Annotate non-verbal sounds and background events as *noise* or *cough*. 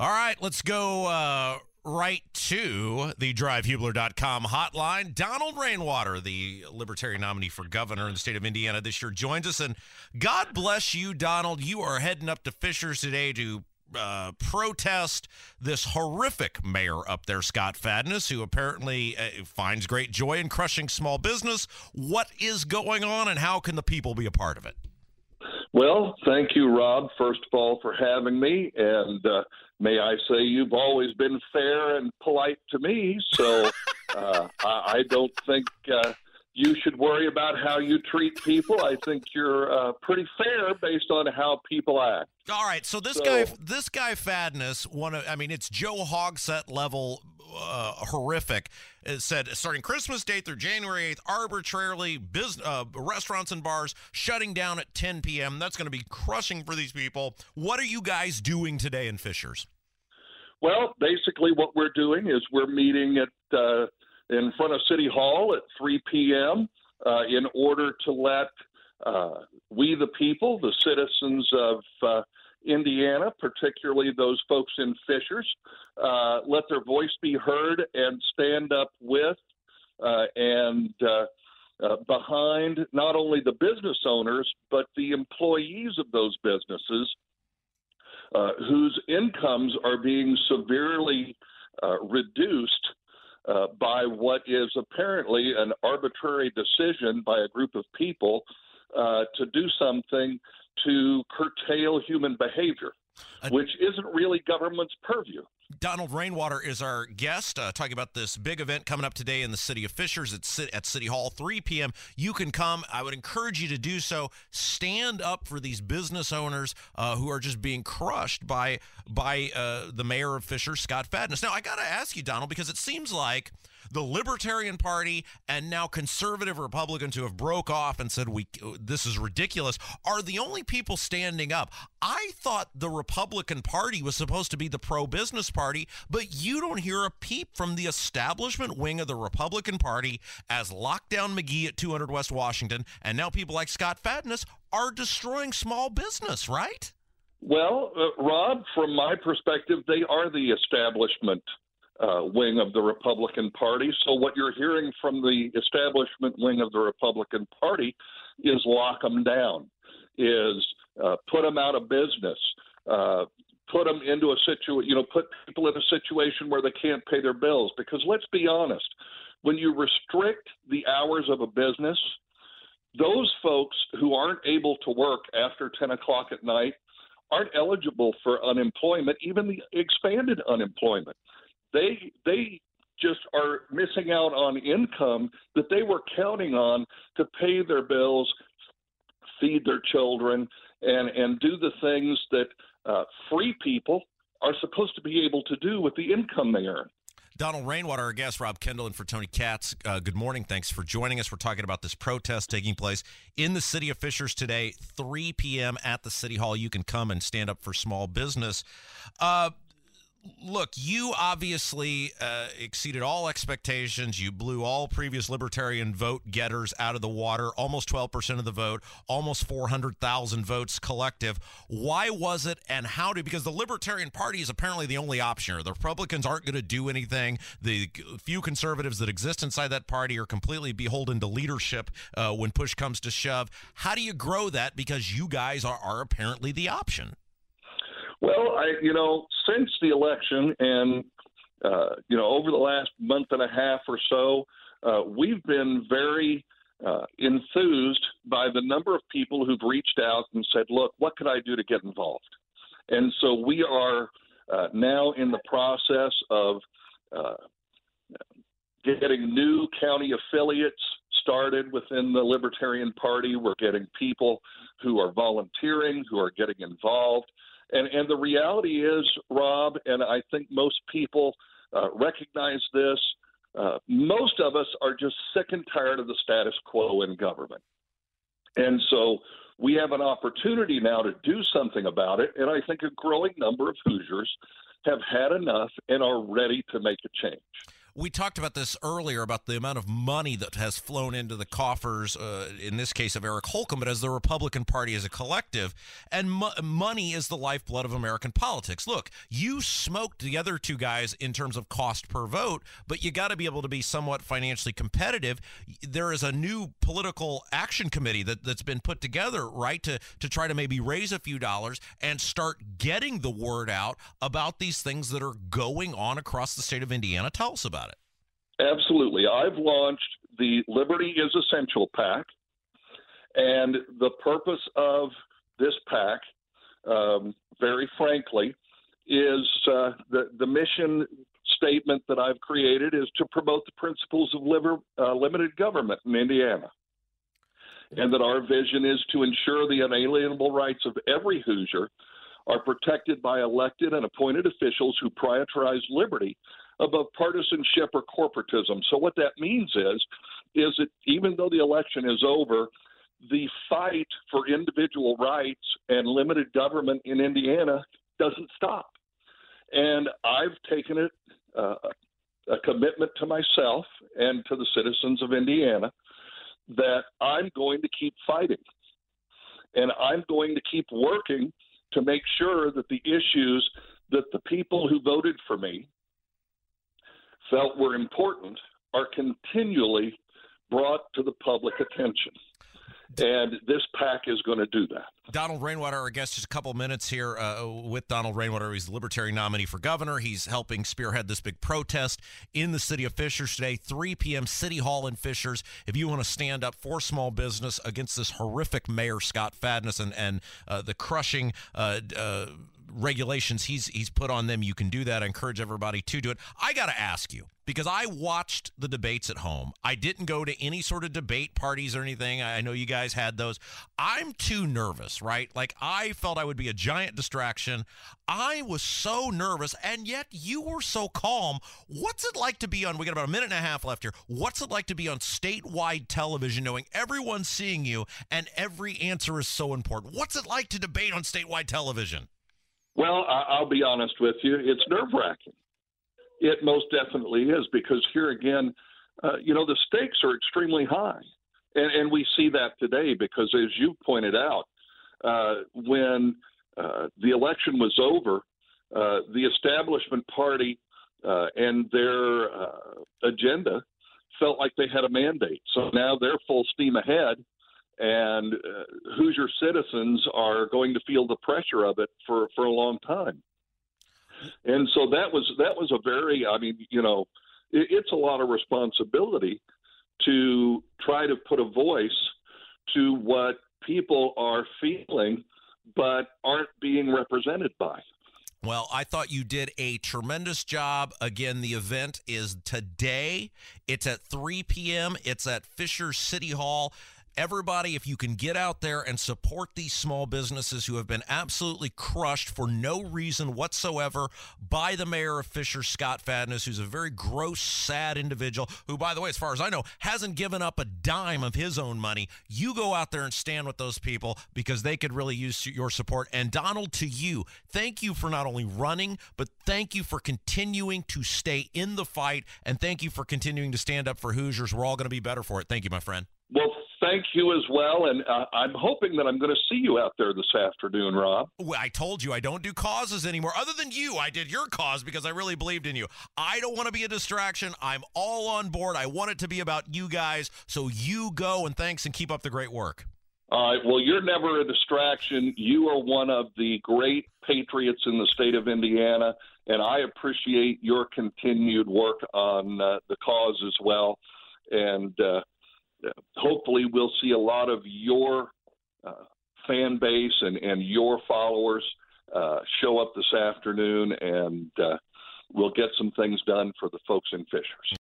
All right, let's go uh, right to the drivehubler.com hotline. Donald Rainwater, the Libertarian nominee for governor in the state of Indiana this year, joins us. And God bless you, Donald. You are heading up to Fishers today to uh, protest this horrific mayor up there, Scott Fadness, who apparently uh, finds great joy in crushing small business. What is going on, and how can the people be a part of it? Well, thank you, Rob, first of all, for having me. And uh, may I say, you've always been fair and polite to me. So *laughs* uh, I, I, don't think uh, you should worry about how you treat people. I think you're uh, pretty fair based on how people act. All right, so this so, guy, this guy Fadness, one of, I mean, it's Joe Hogsett level uh, horrific. It said starting Christmas Day through January 8th, arbitrarily, business, uh, restaurants and bars shutting down at 10 p.m. That's going to be crushing for these people. What are you guys doing today in Fishers? Well, basically, what we're doing is we're meeting at uh, in front of City Hall at 3 p.m. Uh, in order to let uh, we, the people, the citizens of uh, Indiana, particularly those folks in Fishers, uh, let their voice be heard and stand up with uh, and uh, behind not only the business owners, but the employees of those businesses whose incomes are being severely reduced uh, by what is apparently an arbitrary decision by a group of people uh, to do something to curtail human behavior, uh, which isn't really government's purview. Donald Rainwater is our guest, uh, talking about this big event coming up today in the city of Fishers at, at City Hall, 3 p.m. You can come. I would encourage you to do so. Stand up for these business owners uh, who are just being crushed by by uh, the mayor of Fishers, Scott Fadness. Now, I got to ask you, Donald, because it seems like the Libertarian Party and now conservative Republicans who have broke off and said we this is ridiculous are the only people standing up. I thought the Republican Party was supposed to be the pro-business party, but you don't hear a peep from the establishment wing of the Republican Party as Lockdown McGee at 200 West Washington and now people like Scott Fadness are destroying small business, right? Well, uh, Rob, from my perspective, they are the establishment uh, wing of the Republican Party. So what you're hearing from the establishment wing of the Republican Party is lock them down, is uh, put them out of business, uh, put them into a situation, you know, put people in a situation where they can't pay their bills. Because let's be honest, when you restrict the hours of a business, those folks who aren't able to work after 10 o'clock at night aren't eligible for unemployment, even the expanded unemployment they they just are missing out on income that they were counting on to pay their bills, feed their children, and and do the things that uh, free people are supposed to be able to do with the income they earn. Donald Rainwater, our guest, Rob Kendall, and for Tony Katz. Uh, good morning. Thanks for joining us. We're talking about this protest taking place in the city of Fishers today, 3 p.m. at the City Hall. You can come and stand up for small business. Uh, look, you obviously uh, exceeded all expectations. You blew all previous libertarian vote getters out of the water, almost 12% of the vote, almost 400,000 votes collective. Why was it and how did, because the Libertarian Party is apparently the only option here. The Republicans aren't going to do anything. The few conservatives that exist inside that party are completely beholden to leadership uh, when push comes to shove. How do you grow that? Because you guys are, are apparently the option. Well, I, you know, since the election and, uh, you know, over the last month and a half or so, uh, we've been very uh, enthused by the number of people who've reached out and said, look, what could I do to get involved? And so we are uh, now in the process of uh, getting new county affiliates started within the Libertarian Party. We're getting people who are volunteering, who are getting involved. And and the reality is, Rob, and I think most people uh, recognize this. Uh, most of us are just sick and tired of the status quo in government, and so we have an opportunity now to do something about it. And I think a growing number of Hoosiers have had enough and are ready to make a change. We talked about this earlier about the amount of money that has flown into the coffers, uh, in this case of Eric Holcomb, but as the Republican Party as a collective. And mo- money is the lifeblood of American politics. Look, you smoked the other two guys in terms of cost per vote, but you got to be able to be somewhat financially competitive. There is a new political action committee that, that's been put together, right, to, to try to maybe raise a few dollars and start getting the word out about these things that are going on across the state of Indiana. Tell us about. Absolutely. I've launched the Liberty is Essential PAC, and the purpose of this PAC, um, very frankly, is uh, the, the mission statement that I've created is to promote the principles of liver, uh, limited government in Indiana. And that our vision is to ensure the unalienable rights of every Hoosier are protected by elected and appointed officials who prioritize liberty above partisanship or corporatism. So what that means is is that even though the election is over, the fight for individual rights and limited government in Indiana doesn't stop. And I've taken it uh, a commitment to myself and to the citizens of Indiana that I'm going to keep fighting. And I'm going to keep working to make sure that the issues that the people who voted for me felt were important are continually brought to the public attention. And this PAC is going to do that. Donald Rainwater, our guest, just a couple minutes here uh, with Donald Rainwater. He's the Libertarian nominee for governor. He's helping spearhead this big protest in the city of Fishers today, 3 p.m. City Hall in Fishers. If you want to stand up for small business against this horrific Mayor Scott Fadness and, and uh, the crushing uh, uh regulations he's he's put on them. You can do that. I encourage everybody to do it. I got to ask you because I watched the debates at home. I didn't go to any sort of debate parties or anything. I know you guys had those. I'm too nervous, right? Like I felt I would be a giant distraction. I was so nervous, and yet you were so calm. What's it like to be on? We got about a minute and a half left here. What's it like to be on statewide television, knowing everyone's seeing you and every answer is so important? What's it like to debate on statewide television? Well, I'll be honest with you. It's nerve wracking. It most definitely is because here again, uh, you know, the stakes are extremely high. And, and we see that today because, as you pointed out, uh, when uh, the election was over, uh, the establishment party uh, and their uh, agenda felt like they had a mandate. So now they're full steam ahead and uh, Hoosier citizens are going to feel the pressure of it for for a long time. And so that was that was a very I mean you know it, it's a lot of responsibility to try to put a voice to what people are feeling but aren't being represented by. Well, I thought you did a tremendous job. Again, the event is today. It's at 3 p.m. It's at Fisher City Hall everybody, if you can get out there and support these small businesses who have been absolutely crushed for no reason whatsoever by the mayor of Fisher, Scott Fadness, who's a very gross, sad individual who, by the way, as far as I know, hasn't given up a dime of his own money. You go out there and stand with those people because they could really use your support. And Donald, to you, thank you for not only running, but thank you for continuing to stay in the fight. And thank you for continuing to stand up for Hoosiers. We're all going to be better for it. Thank you, my friend. Well, thank you as well. And uh, I'm hoping that I'm going to see you out there this afternoon, Rob. Well, I told you I don't do causes anymore. Other than you, I did your cause because I really believed in you. I don't want to be a distraction. I'm all on board. I want it to be about you guys. So you go and thanks and keep up the great work. All right. Well, you're never a distraction. You are one of the great patriots in the state of Indiana, and I appreciate your continued work on uh, the cause as well. And uh, hopefully we'll see a lot of your uh, fan base and, and your followers uh, show up this afternoon, and uh, we'll get some things done for the folks in Fishers.